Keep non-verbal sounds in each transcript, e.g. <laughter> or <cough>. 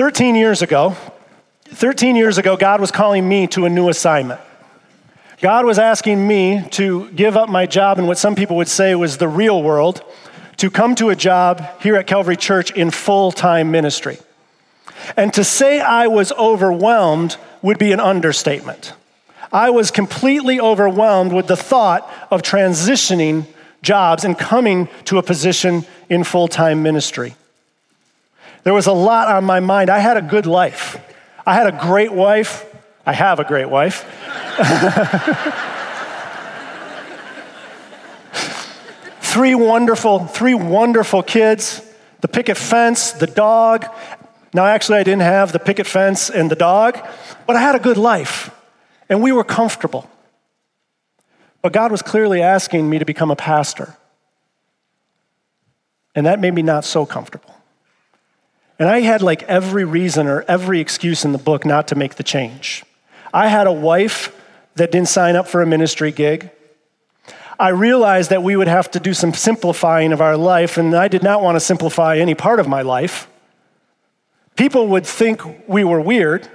13 years ago, 13 years ago, God was calling me to a new assignment. God was asking me to give up my job in what some people would say was the real world, to come to a job here at Calvary Church in full time ministry. And to say I was overwhelmed would be an understatement. I was completely overwhelmed with the thought of transitioning jobs and coming to a position in full time ministry. There was a lot on my mind. I had a good life. I had a great wife. I have a great wife. <laughs> three wonderful, three wonderful kids, the picket fence, the dog. Now, actually, I didn't have the picket fence and the dog, but I had a good life, and we were comfortable. But God was clearly asking me to become a pastor, and that made me not so comfortable. And I had like every reason or every excuse in the book not to make the change. I had a wife that didn't sign up for a ministry gig. I realized that we would have to do some simplifying of our life, and I did not want to simplify any part of my life. People would think we were weird,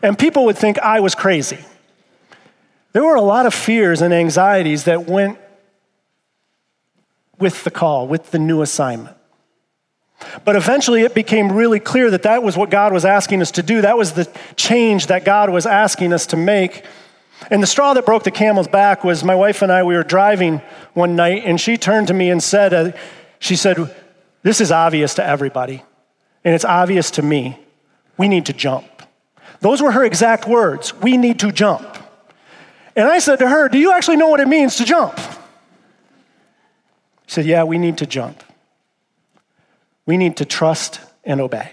and people would think I was crazy. There were a lot of fears and anxieties that went with the call, with the new assignment. But eventually it became really clear that that was what God was asking us to do. That was the change that God was asking us to make. And the straw that broke the camel's back was my wife and I, we were driving one night, and she turned to me and said, uh, She said, This is obvious to everybody, and it's obvious to me. We need to jump. Those were her exact words. We need to jump. And I said to her, Do you actually know what it means to jump? She said, Yeah, we need to jump. We need to trust and obey.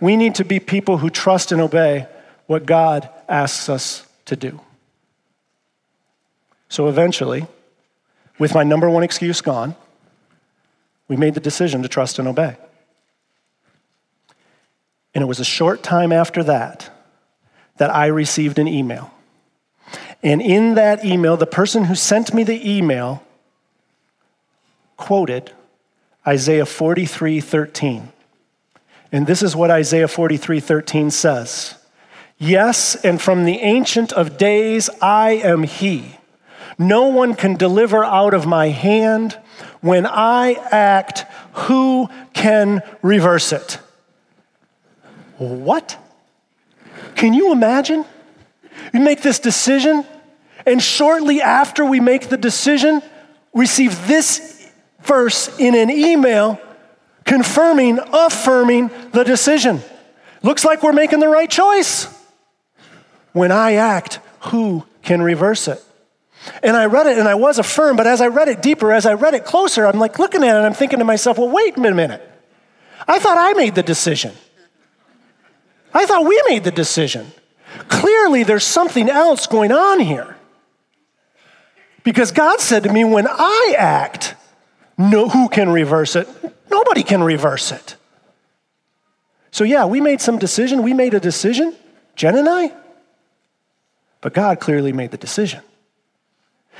We need to be people who trust and obey what God asks us to do. So eventually, with my number one excuse gone, we made the decision to trust and obey. And it was a short time after that that I received an email. And in that email, the person who sent me the email quoted Isaiah 43 13. And this is what Isaiah 43 13 says Yes, and from the Ancient of Days I am He. No one can deliver out of my hand. When I act, who can reverse it? What? Can you imagine? We make this decision, and shortly after we make the decision, receive this verse in an email confirming, affirming the decision. Looks like we're making the right choice. When I act, who can reverse it? And I read it and I was affirmed, but as I read it deeper, as I read it closer, I'm like looking at it and I'm thinking to myself, well, wait a minute. I thought I made the decision. I thought we made the decision. Clearly, there's something else going on here. Because God said to me, when I act, no, who can reverse it? Nobody can reverse it. So, yeah, we made some decision. We made a decision, Jen and I. But God clearly made the decision.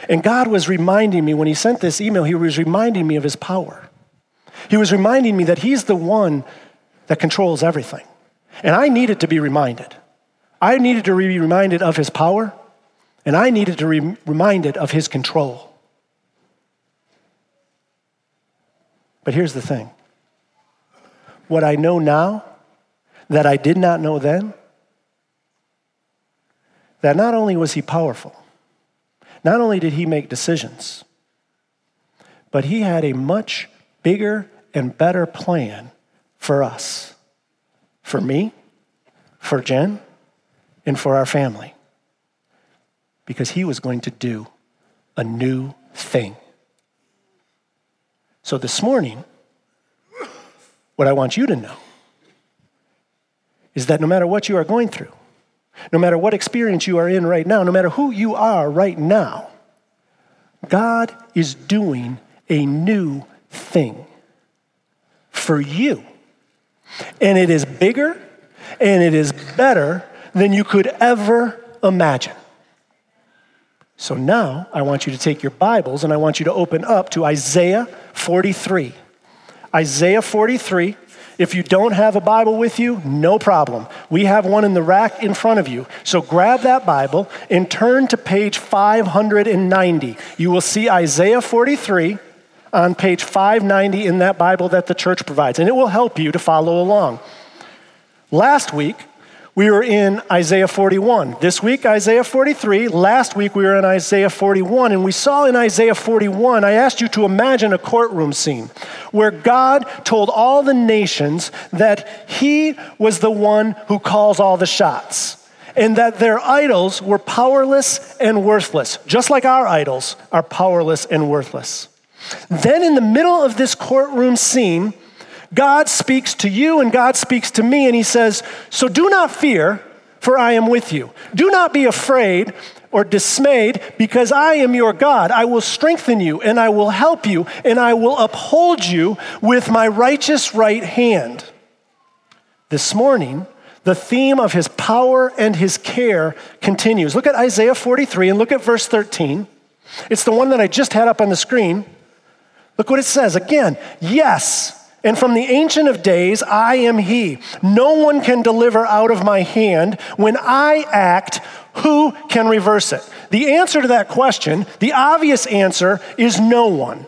And God was reminding me when He sent this email, He was reminding me of His power. He was reminding me that He's the one that controls everything. And I needed to be reminded. I needed to be reminded of His power, and I needed to be reminded of His control. But here's the thing what I know now that I did not know then, that not only was he powerful, not only did he make decisions, but he had a much bigger and better plan for us, for me, for Jen, and for our family. Because he was going to do a new thing. So this morning, what I want you to know is that no matter what you are going through, no matter what experience you are in right now, no matter who you are right now, God is doing a new thing for you. And it is bigger and it is better than you could ever imagine. So now I want you to take your Bibles and I want you to open up to Isaiah 43. Isaiah 43, If you don't have a Bible with you, no problem. We have one in the rack in front of you. So grab that Bible and turn to page 590. You will see Isaiah 43 on page 590 in that Bible that the church provides, and it will help you to follow along. Last week, we were in Isaiah 41. This week, Isaiah 43. Last week, we were in Isaiah 41. And we saw in Isaiah 41, I asked you to imagine a courtroom scene where God told all the nations that He was the one who calls all the shots and that their idols were powerless and worthless, just like our idols are powerless and worthless. Then, in the middle of this courtroom scene, God speaks to you and God speaks to me, and He says, So do not fear, for I am with you. Do not be afraid or dismayed, because I am your God. I will strengthen you, and I will help you, and I will uphold you with my righteous right hand. This morning, the theme of his power and his care continues. Look at Isaiah 43 and look at verse 13. It's the one that I just had up on the screen. Look what it says again. Yes, and from the Ancient of Days, I am He. No one can deliver out of my hand. When I act, who can reverse it? The answer to that question, the obvious answer, is no one.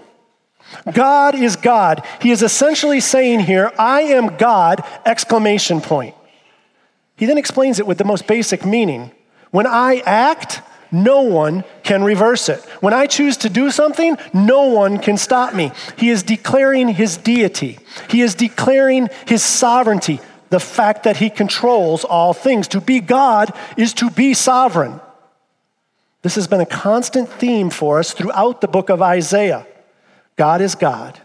God is God. He is essentially saying here, I am God, exclamation point. He then explains it with the most basic meaning. When I act, no one can reverse it. When I choose to do something, no one can stop me. He is declaring his deity, he is declaring his sovereignty, the fact that he controls all things. To be God is to be sovereign. This has been a constant theme for us throughout the book of Isaiah. God is God,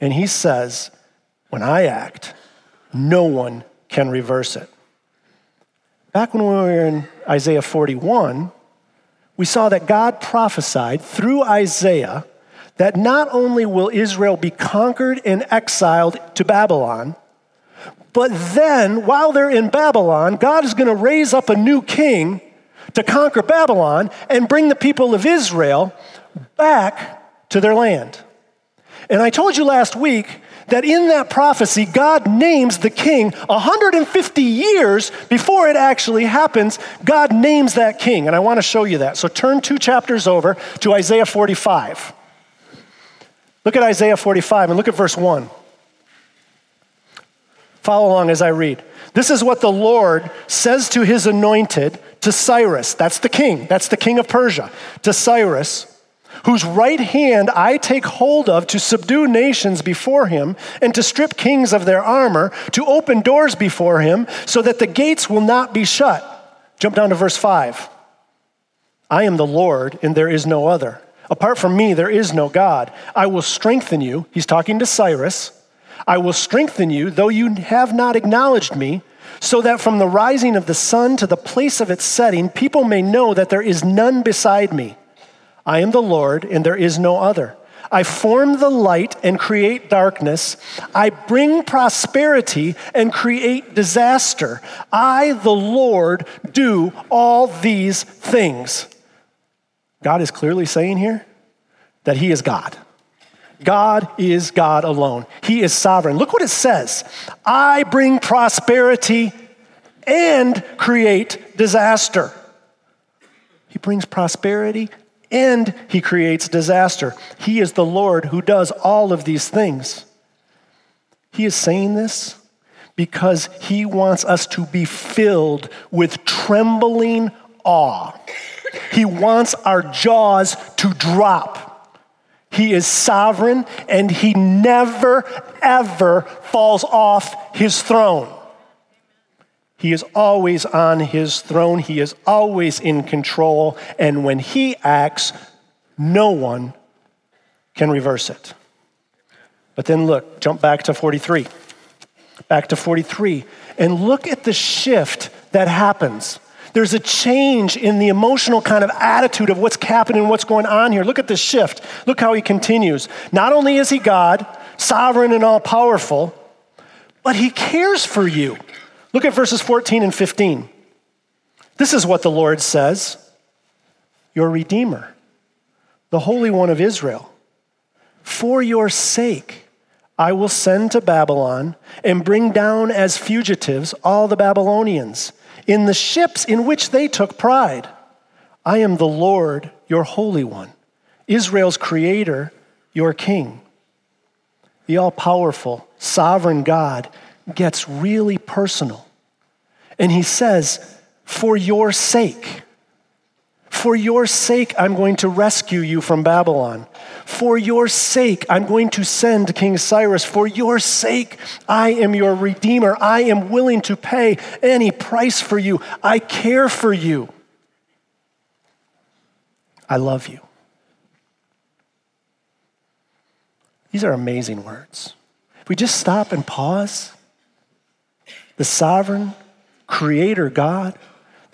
and he says, When I act, no one can reverse it. Back when we were in Isaiah 41, we saw that God prophesied through Isaiah that not only will Israel be conquered and exiled to Babylon, but then while they're in Babylon, God is going to raise up a new king to conquer Babylon and bring the people of Israel back to their land. And I told you last week that in that prophecy, God names the king 150 years before it actually happens. God names that king, and I want to show you that. So turn two chapters over to Isaiah 45. Look at Isaiah 45 and look at verse 1. Follow along as I read. This is what the Lord says to his anointed, to Cyrus. That's the king. That's the king of Persia. To Cyrus whose right hand I take hold of to subdue nations before him, and to strip kings of their armor, to open doors before him, so that the gates will not be shut. Jump down to verse 5. I am the Lord, and there is no other. Apart from me, there is no God. I will strengthen you. He's talking to Cyrus. I will strengthen you, though you have not acknowledged me, so that from the rising of the sun to the place of its setting, people may know that there is none beside me. I am the Lord, and there is no other. I form the light and create darkness. I bring prosperity and create disaster. I, the Lord, do all these things. God is clearly saying here that He is God. God is God alone. He is sovereign. Look what it says I bring prosperity and create disaster. He brings prosperity and he creates disaster. He is the Lord who does all of these things. He is saying this because he wants us to be filled with trembling awe. He wants our jaws to drop. He is sovereign and he never, ever falls off his throne. He is always on his throne, he is always in control, and when he acts, no one can reverse it. But then look, jump back to 43. Back to 43, and look at the shift that happens. There's a change in the emotional kind of attitude of what's happening, what's going on here. Look at the shift. Look how he continues. Not only is he God, sovereign and all powerful, but he cares for you. Look at verses 14 and 15. This is what the Lord says Your Redeemer, the Holy One of Israel. For your sake, I will send to Babylon and bring down as fugitives all the Babylonians in the ships in which they took pride. I am the Lord, your Holy One, Israel's Creator, your King. The all powerful, sovereign God gets really personal. And he says, For your sake, for your sake, I'm going to rescue you from Babylon. For your sake, I'm going to send King Cyrus. For your sake, I am your redeemer. I am willing to pay any price for you. I care for you. I love you. These are amazing words. If we just stop and pause, the sovereign creator God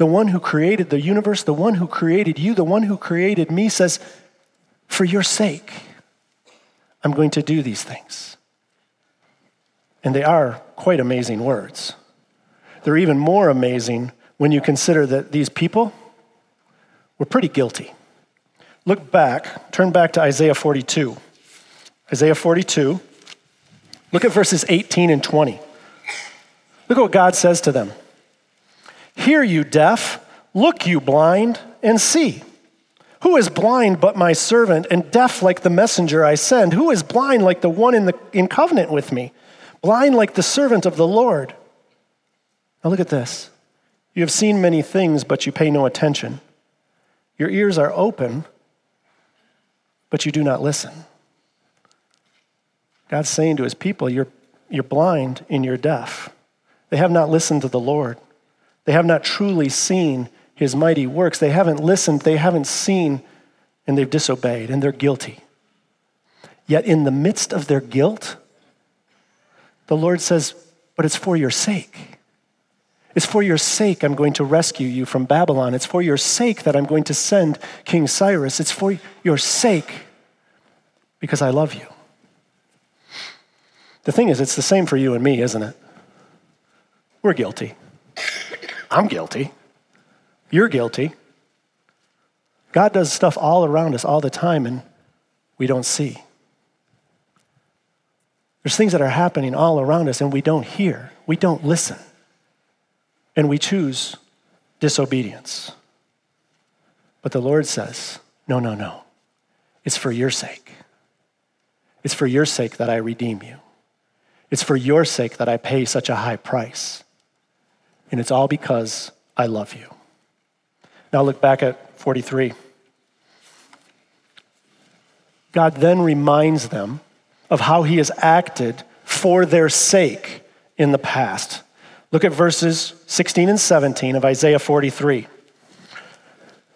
the one who created the universe, the one who created you, the one who created me, says, For your sake, I'm going to do these things. And they are quite amazing words. They're even more amazing when you consider that these people were pretty guilty. Look back, turn back to Isaiah 42. Isaiah 42, look at verses 18 and 20. Look at what God says to them. Hear you deaf, look you blind, and see. Who is blind but my servant, and deaf like the messenger I send? Who is blind like the one in, the, in covenant with me? Blind like the servant of the Lord. Now look at this. You have seen many things, but you pay no attention. Your ears are open, but you do not listen. God's saying to his people, You're, you're blind and you're deaf. They have not listened to the Lord. They have not truly seen his mighty works. They haven't listened, they haven't seen, and they've disobeyed, and they're guilty. Yet, in the midst of their guilt, the Lord says, But it's for your sake. It's for your sake I'm going to rescue you from Babylon. It's for your sake that I'm going to send King Cyrus. It's for your sake because I love you. The thing is, it's the same for you and me, isn't it? We're guilty. I'm guilty. You're guilty. God does stuff all around us all the time and we don't see. There's things that are happening all around us and we don't hear, we don't listen, and we choose disobedience. But the Lord says, no, no, no. It's for your sake. It's for your sake that I redeem you. It's for your sake that I pay such a high price. And it's all because I love you. Now look back at 43. God then reminds them of how he has acted for their sake in the past. Look at verses 16 and 17 of Isaiah 43.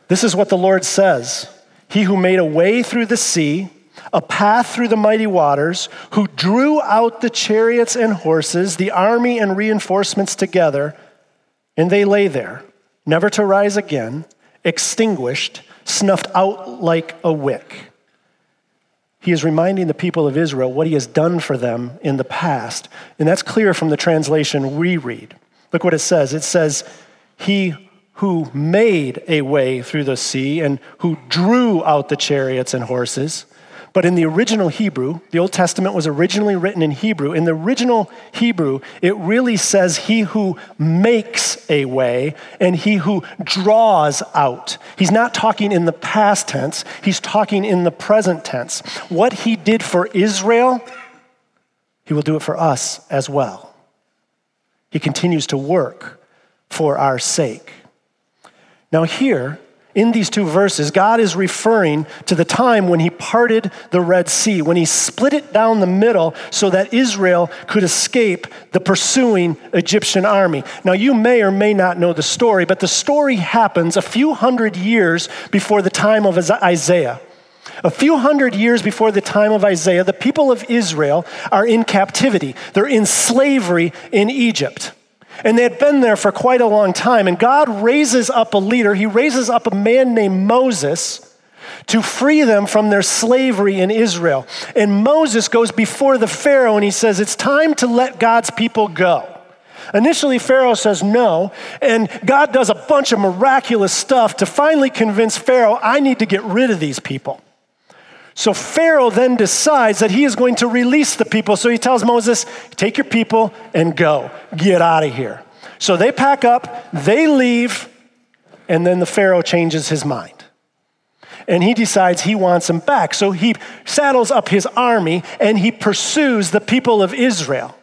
This is what the Lord says He who made a way through the sea, a path through the mighty waters, who drew out the chariots and horses, the army and reinforcements together and they lay there, never to rise again, extinguished, snuffed out like a wick. He is reminding the people of Israel what he has done for them in the past. And that's clear from the translation we read. Look what it says it says, He who made a way through the sea and who drew out the chariots and horses but in the original Hebrew, the Old Testament was originally written in Hebrew. In the original Hebrew, it really says, He who makes a way and he who draws out. He's not talking in the past tense, he's talking in the present tense. What he did for Israel, he will do it for us as well. He continues to work for our sake. Now, here, in these two verses, God is referring to the time when he parted the Red Sea, when he split it down the middle so that Israel could escape the pursuing Egyptian army. Now, you may or may not know the story, but the story happens a few hundred years before the time of Isaiah. A few hundred years before the time of Isaiah, the people of Israel are in captivity. They're in slavery in Egypt. And they had been there for quite a long time. And God raises up a leader. He raises up a man named Moses to free them from their slavery in Israel. And Moses goes before the Pharaoh and he says, It's time to let God's people go. Initially, Pharaoh says no, and God does a bunch of miraculous stuff to finally convince Pharaoh, I need to get rid of these people. So Pharaoh then decides that he is going to release the people. So he tells Moses, Take your people and go. Get out of here. So they pack up, they leave, and then the Pharaoh changes his mind. And he decides he wants them back. So he saddles up his army and he pursues the people of Israel.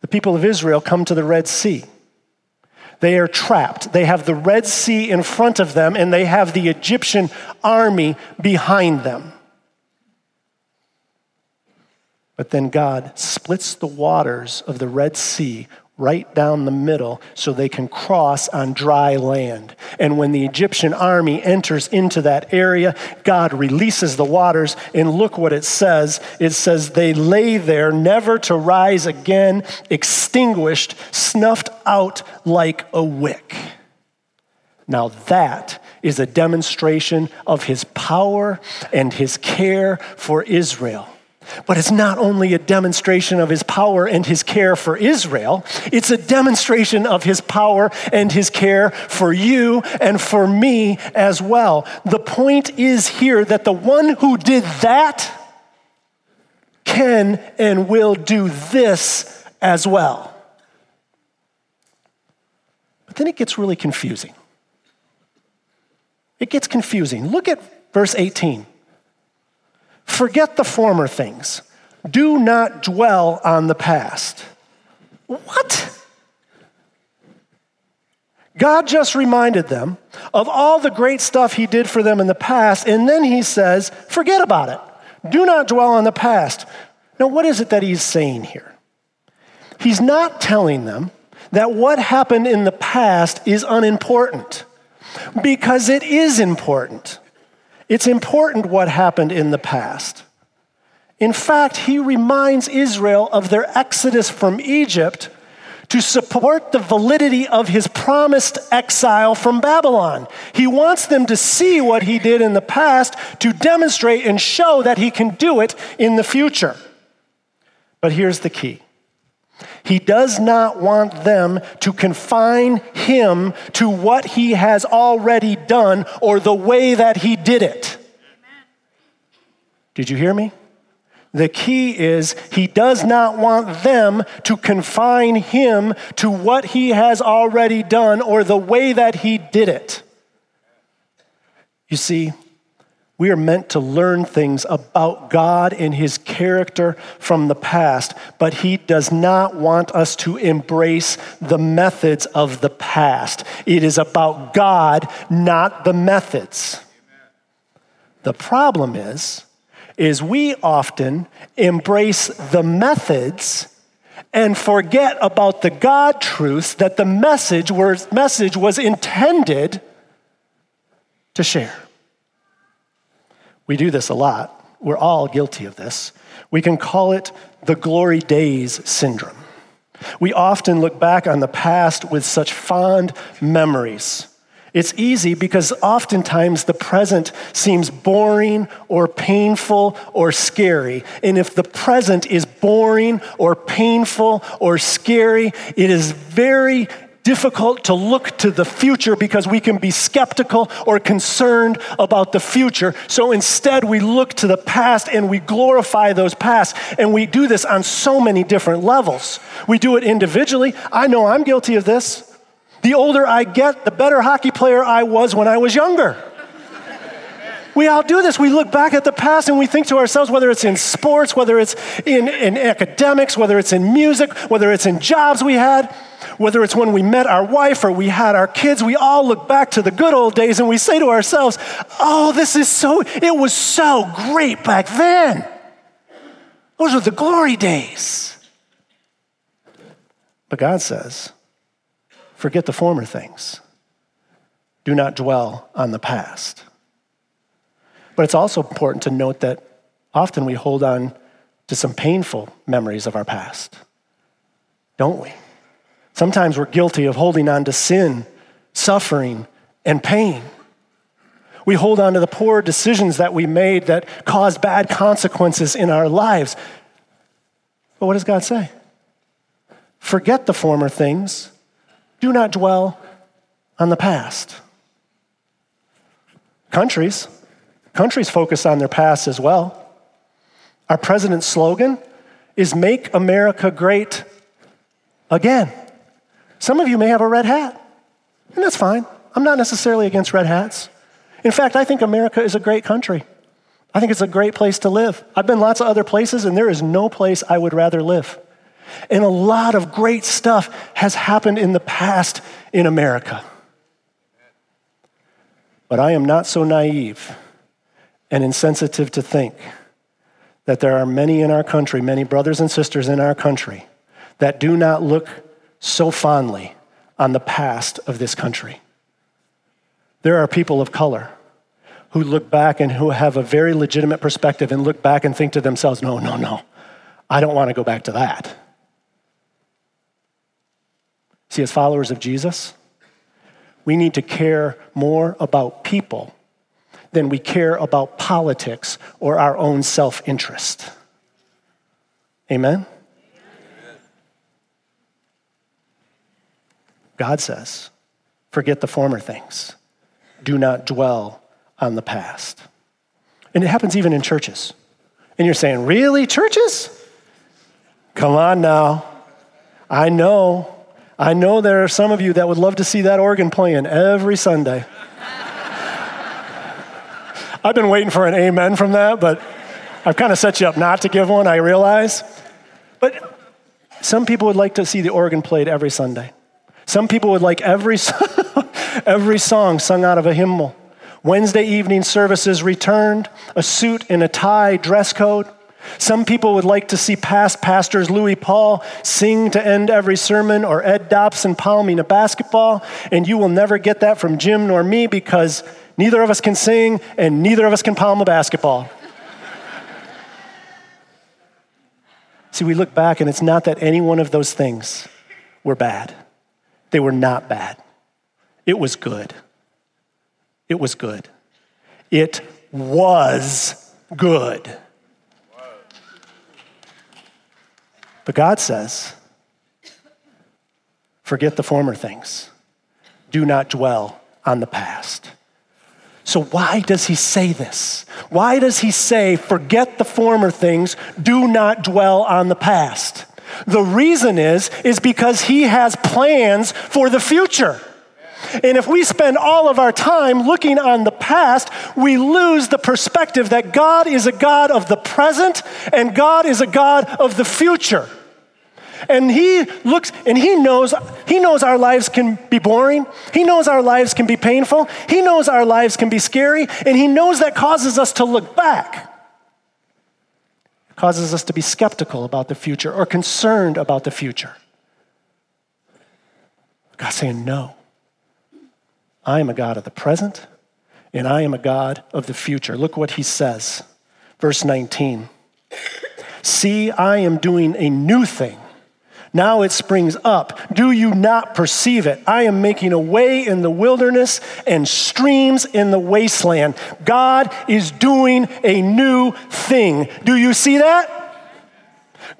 The people of Israel come to the Red Sea. They are trapped. They have the Red Sea in front of them, and they have the Egyptian army behind them. But then God splits the waters of the Red Sea right down the middle so they can cross on dry land. And when the Egyptian army enters into that area, God releases the waters. And look what it says it says, They lay there, never to rise again, extinguished, snuffed out like a wick. Now that is a demonstration of his power and his care for Israel. But it's not only a demonstration of his power and his care for Israel, it's a demonstration of his power and his care for you and for me as well. The point is here that the one who did that can and will do this as well. But then it gets really confusing. It gets confusing. Look at verse 18. Forget the former things. Do not dwell on the past. What? God just reminded them of all the great stuff He did for them in the past, and then He says, forget about it. Do not dwell on the past. Now, what is it that He's saying here? He's not telling them that what happened in the past is unimportant, because it is important. It's important what happened in the past. In fact, he reminds Israel of their exodus from Egypt to support the validity of his promised exile from Babylon. He wants them to see what he did in the past to demonstrate and show that he can do it in the future. But here's the key he does not want them to confine him to what he has already done or the way that he did it. Did you hear me? The key is he does not want them to confine him to what he has already done or the way that he did it. You see, we are meant to learn things about God and His character from the past, but He does not want us to embrace the methods of the past. It is about God, not the methods. The problem is, is we often embrace the methods and forget about the God truths that the message was, message was intended to share. We do this a lot. We're all guilty of this. We can call it the glory days syndrome. We often look back on the past with such fond memories. It's easy because oftentimes the present seems boring or painful or scary. And if the present is boring or painful or scary, it is very difficult to look to the future because we can be skeptical or concerned about the future. So instead, we look to the past and we glorify those past. And we do this on so many different levels. We do it individually. I know I'm guilty of this. The older I get, the better hockey player I was when I was younger. We all do this. We look back at the past and we think to ourselves, whether it's in sports, whether it's in, in academics, whether it's in music, whether it's in jobs we had, whether it's when we met our wife or we had our kids, we all look back to the good old days and we say to ourselves, oh, this is so, it was so great back then. Those were the glory days. But God says, forget the former things. Do not dwell on the past. But it's also important to note that often we hold on to some painful memories of our past, don't we? Sometimes we're guilty of holding on to sin, suffering, and pain. We hold on to the poor decisions that we made that caused bad consequences in our lives. But what does God say? Forget the former things, do not dwell on the past. Countries, Countries focus on their past as well. Our president's slogan is Make America Great Again. Some of you may have a red hat, and that's fine. I'm not necessarily against red hats. In fact, I think America is a great country. I think it's a great place to live. I've been lots of other places, and there is no place I would rather live. And a lot of great stuff has happened in the past in America. But I am not so naive and insensitive to think that there are many in our country, many brothers and sisters in our country, that do not look so fondly on the past of this country. There are people of color who look back and who have a very legitimate perspective and look back and think to themselves, no, no, no, I don't want to go back to that. See, as followers of Jesus, we need to care more about people than we care about politics or our own self interest. Amen? God says, forget the former things, do not dwell on the past. And it happens even in churches. And you're saying, really, churches? Come on now. I know. I know there are some of you that would love to see that organ playing every Sunday. I've been waiting for an amen from that, but I've kind of set you up not to give one, I realize. But some people would like to see the organ played every Sunday. Some people would like every, <laughs> every song sung out of a hymnal. Wednesday evening services returned, a suit and a tie dress code. Some people would like to see past pastors Louis Paul sing to end every sermon or Ed Dobson palming a basketball, and you will never get that from Jim nor me because neither of us can sing and neither of us can palm a basketball. see, we look back and it's not that any one of those things were bad. They were not bad. It was good. It was good. It was good. But God says, forget the former things. Do not dwell on the past. So, why does he say this? Why does he say, forget the former things, do not dwell on the past? The reason is, is because he has plans for the future. And if we spend all of our time looking on the past, we lose the perspective that God is a God of the present and God is a God of the future. And he looks and he knows he knows our lives can be boring. He knows our lives can be painful. He knows our lives can be scary, and he knows that causes us to look back. It causes us to be skeptical about the future or concerned about the future. God saying, No. I am a God of the present, and I am a God of the future. Look what he says. Verse 19 See, I am doing a new thing. Now it springs up. Do you not perceive it? I am making a way in the wilderness and streams in the wasteland. God is doing a new thing. Do you see that?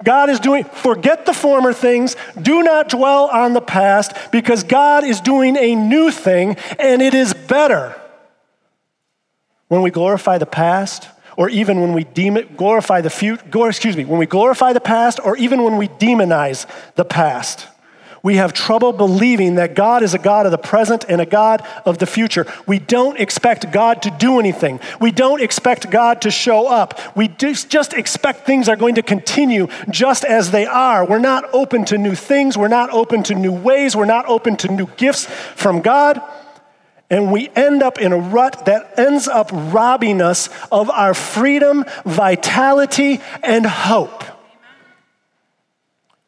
God is doing, forget the former things, do not dwell on the past, because God is doing a new thing and it is better. When we glorify the past, or even when we dem- glorify the future, excuse me, when we glorify the past, or even when we demonize the past. We have trouble believing that God is a God of the present and a God of the future. We don't expect God to do anything. We don't expect God to show up. We just expect things are going to continue just as they are. We're not open to new things. We're not open to new ways. We're not open to new gifts from God. And we end up in a rut that ends up robbing us of our freedom, vitality, and hope.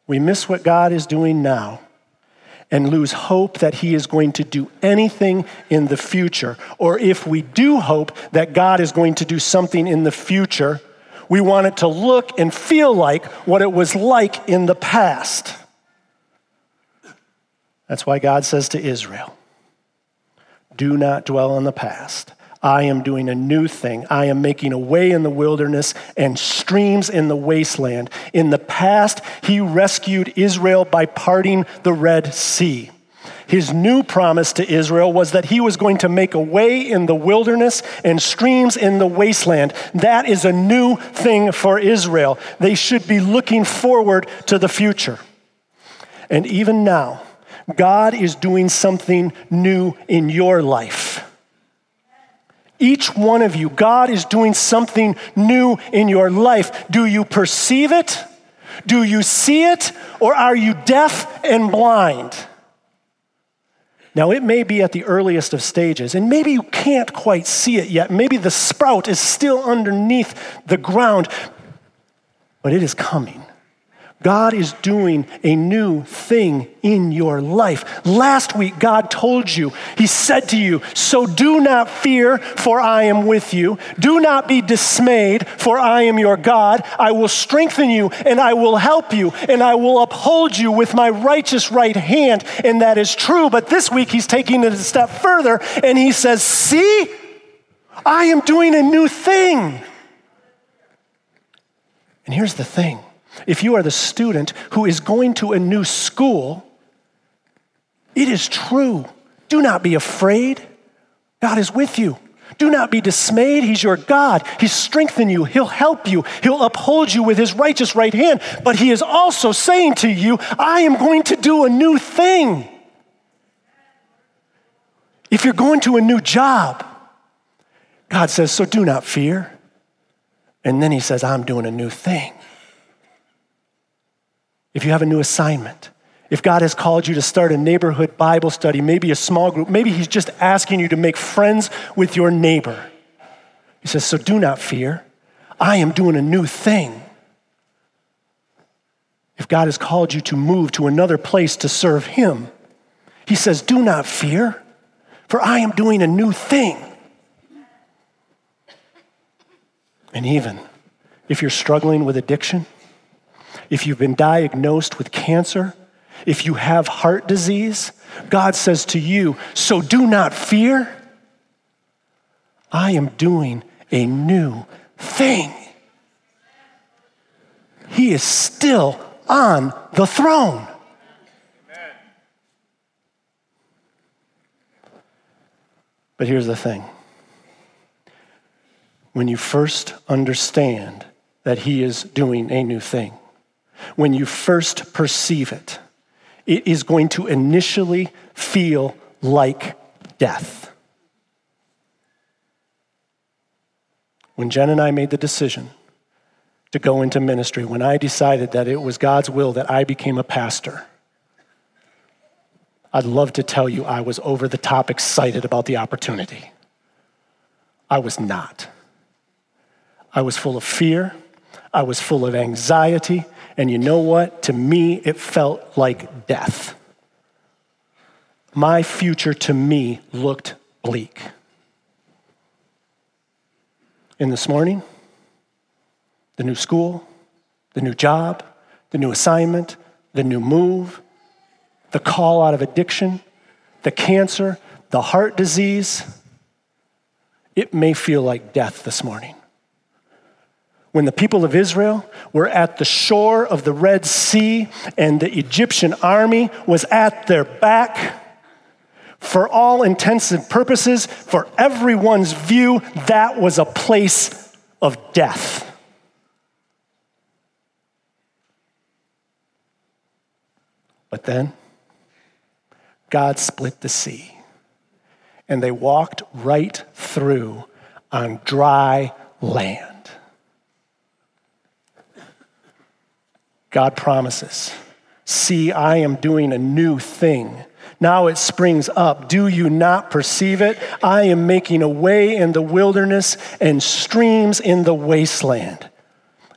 We miss what God is doing now and lose hope that He is going to do anything in the future. Or if we do hope that God is going to do something in the future, we want it to look and feel like what it was like in the past. That's why God says to Israel, do not dwell on the past. I am doing a new thing. I am making a way in the wilderness and streams in the wasteland. In the past, he rescued Israel by parting the Red Sea. His new promise to Israel was that he was going to make a way in the wilderness and streams in the wasteland. That is a new thing for Israel. They should be looking forward to the future. And even now, God is doing something new in your life. Each one of you, God is doing something new in your life. Do you perceive it? Do you see it? Or are you deaf and blind? Now, it may be at the earliest of stages, and maybe you can't quite see it yet. Maybe the sprout is still underneath the ground, but it is coming. God is doing a new thing in your life. Last week, God told you, He said to you, So do not fear, for I am with you. Do not be dismayed, for I am your God. I will strengthen you, and I will help you, and I will uphold you with my righteous right hand. And that is true. But this week, He's taking it a step further, and He says, See, I am doing a new thing. And here's the thing if you are the student who is going to a new school, it is true. Do not be afraid. God is with you. Do not be dismayed. He's your God. He's strengthened you. He'll help you. He'll uphold you with his righteous right hand. But he is also saying to you, I am going to do a new thing. If you're going to a new job, God says, So do not fear. And then he says, I'm doing a new thing if you have a new assignment, if God has called you to start a neighborhood Bible study, maybe a small group, maybe He's just asking you to make friends with your neighbor. He says, So do not fear. I am doing a new thing. If God has called you to move to another place to serve Him, He says, Do not fear, for I am doing a new thing. And even if you're struggling with addiction, if you've been diagnosed with cancer, if you have heart disease, God says to you, So do not fear. I am doing a new thing. He is still on the throne. But here's the thing when you first understand that He is doing a new thing, when you first perceive it, it is going to initially feel like death. When Jen and I made the decision to go into ministry, when I decided that it was God's will that I became a pastor, I'd love to tell you I was over the top excited about the opportunity. I was not. I was full of fear. I was full of anxiety. And you know what? To me, it felt like death. My future to me looked bleak. And this morning, the new school, the new job, the new assignment, the new move, the call out of addiction, the cancer, the heart disease, it may feel like death this morning when the people of Israel were at the shore of the Red Sea and the Egyptian army was at their back, for all intents and purposes, for everyone's view, that was a place of death. But then, God split the sea, and they walked right through on dry land. God promises. See, I am doing a new thing. Now it springs up. Do you not perceive it? I am making a way in the wilderness and streams in the wasteland.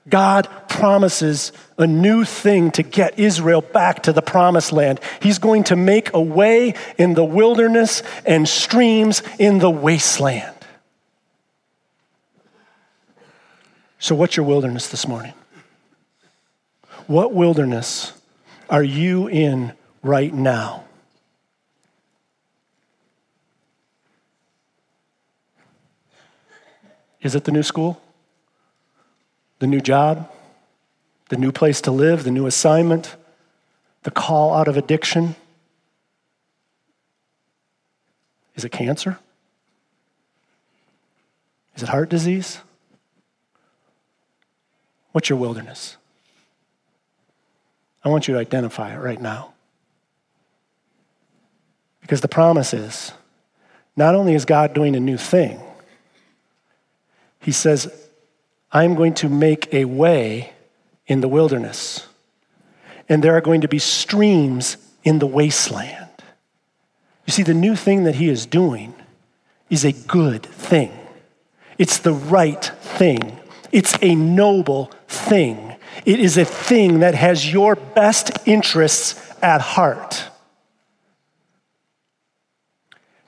God promises a new thing to get Israel back to the promised land. He's going to make a way in the wilderness and streams in the wasteland. So, what's your wilderness this morning? What wilderness are you in right now? Is it the new school? The new job? The new place to live? The new assignment? The call out of addiction? Is it cancer? Is it heart disease? What's your wilderness? I want you to identify it right now. Because the promise is not only is God doing a new thing, He says, I'm going to make a way in the wilderness, and there are going to be streams in the wasteland. You see, the new thing that He is doing is a good thing, it's the right thing, it's a noble thing. It is a thing that has your best interests at heart.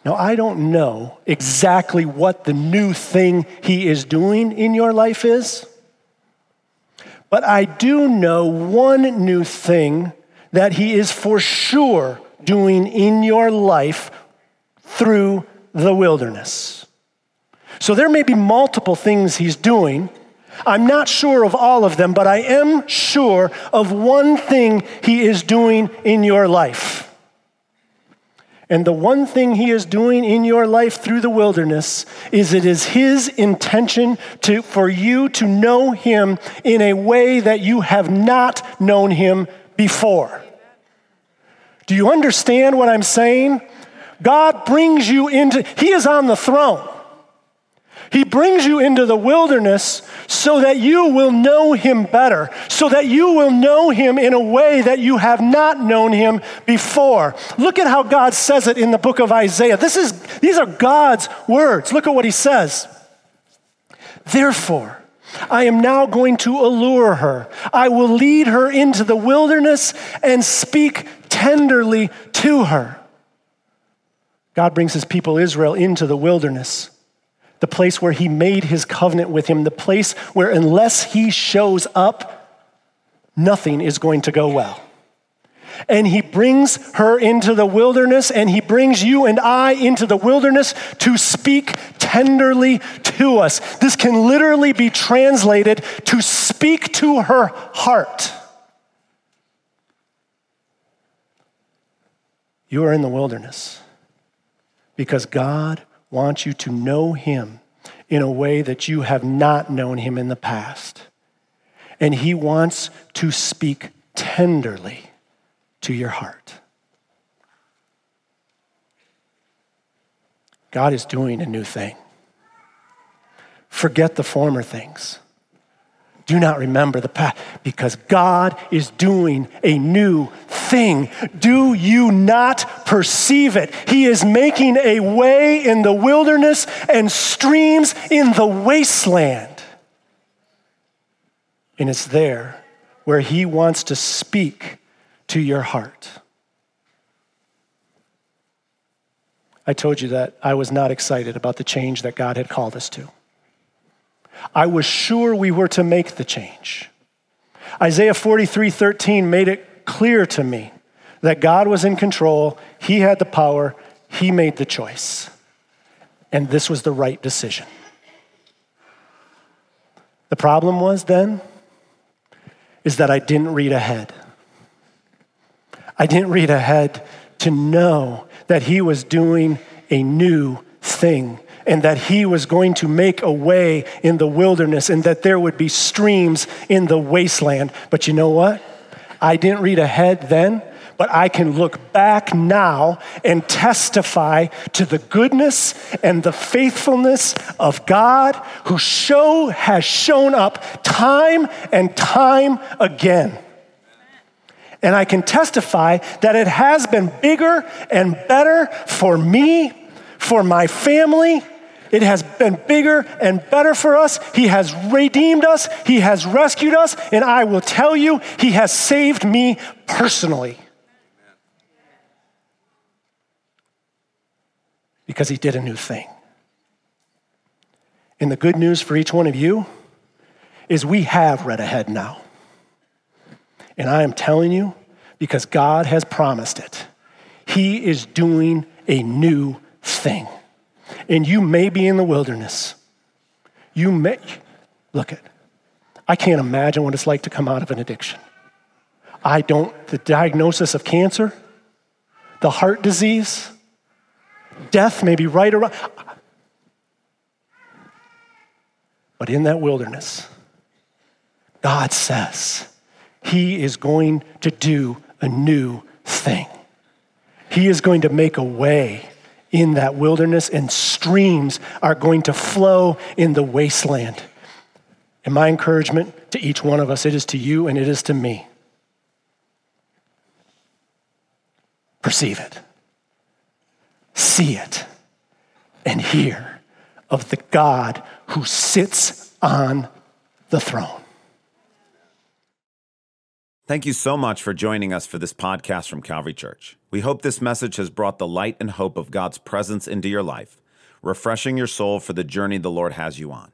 Now, I don't know exactly what the new thing he is doing in your life is, but I do know one new thing that he is for sure doing in your life through the wilderness. So there may be multiple things he's doing. I'm not sure of all of them, but I am sure of one thing he is doing in your life. And the one thing he is doing in your life through the wilderness is it is his intention to, for you to know him in a way that you have not known him before. Do you understand what I'm saying? God brings you into, he is on the throne. He brings you into the wilderness so that you will know him better, so that you will know him in a way that you have not known him before. Look at how God says it in the book of Isaiah. This is, these are God's words. Look at what he says. Therefore, I am now going to allure her. I will lead her into the wilderness and speak tenderly to her. God brings his people Israel into the wilderness the place where he made his covenant with him, the place where unless he shows up, nothing is going to go well. And he brings her into the wilderness, and he brings you and I into the wilderness to speak tenderly to us. This can literally be translated to speak to her heart. You are in the wilderness because God wants you to know him in a way that you have not known him in the past. And he wants to speak tenderly to your heart. God is doing a new thing. Forget the former things. Do not remember the past because God is doing a new thing. Do you not perceive it? He is making a way in the wilderness and streams in the wasteland. And it's there where He wants to speak to your heart. I told you that I was not excited about the change that God had called us to. I was sure we were to make the change. Isaiah 43 13 made it clear to me that God was in control, He had the power, He made the choice. And this was the right decision. The problem was then is that I didn't read ahead. I didn't read ahead to know that He was doing a new thing and that he was going to make a way in the wilderness and that there would be streams in the wasteland. But you know what? I didn't read ahead then, but I can look back now and testify to the goodness and the faithfulness of God who show has shown up time and time again. And I can testify that it has been bigger and better for me, for my family, it has been bigger and better for us. He has redeemed us, He has rescued us, and I will tell you, He has saved me personally. Because He did a new thing. And the good news for each one of you is we have read ahead now. And I am telling you, because God has promised it, He is doing a new thing and you may be in the wilderness. You may, look at, I can't imagine what it's like to come out of an addiction. I don't, the diagnosis of cancer, the heart disease, Death may be right around. But in that wilderness, God says He is going to do a new thing. He is going to make a way in that wilderness, and streams are going to flow in the wasteland. And my encouragement to each one of us, it is to you and it is to me. Perceive it, see it, and hear of the God who sits on the throne. Thank you so much for joining us for this podcast from Calvary Church. We hope this message has brought the light and hope of God's presence into your life, refreshing your soul for the journey the Lord has you on.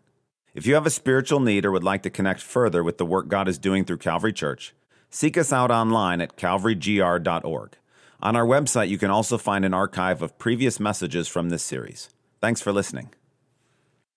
If you have a spiritual need or would like to connect further with the work God is doing through Calvary Church, seek us out online at calvarygr.org. On our website, you can also find an archive of previous messages from this series. Thanks for listening.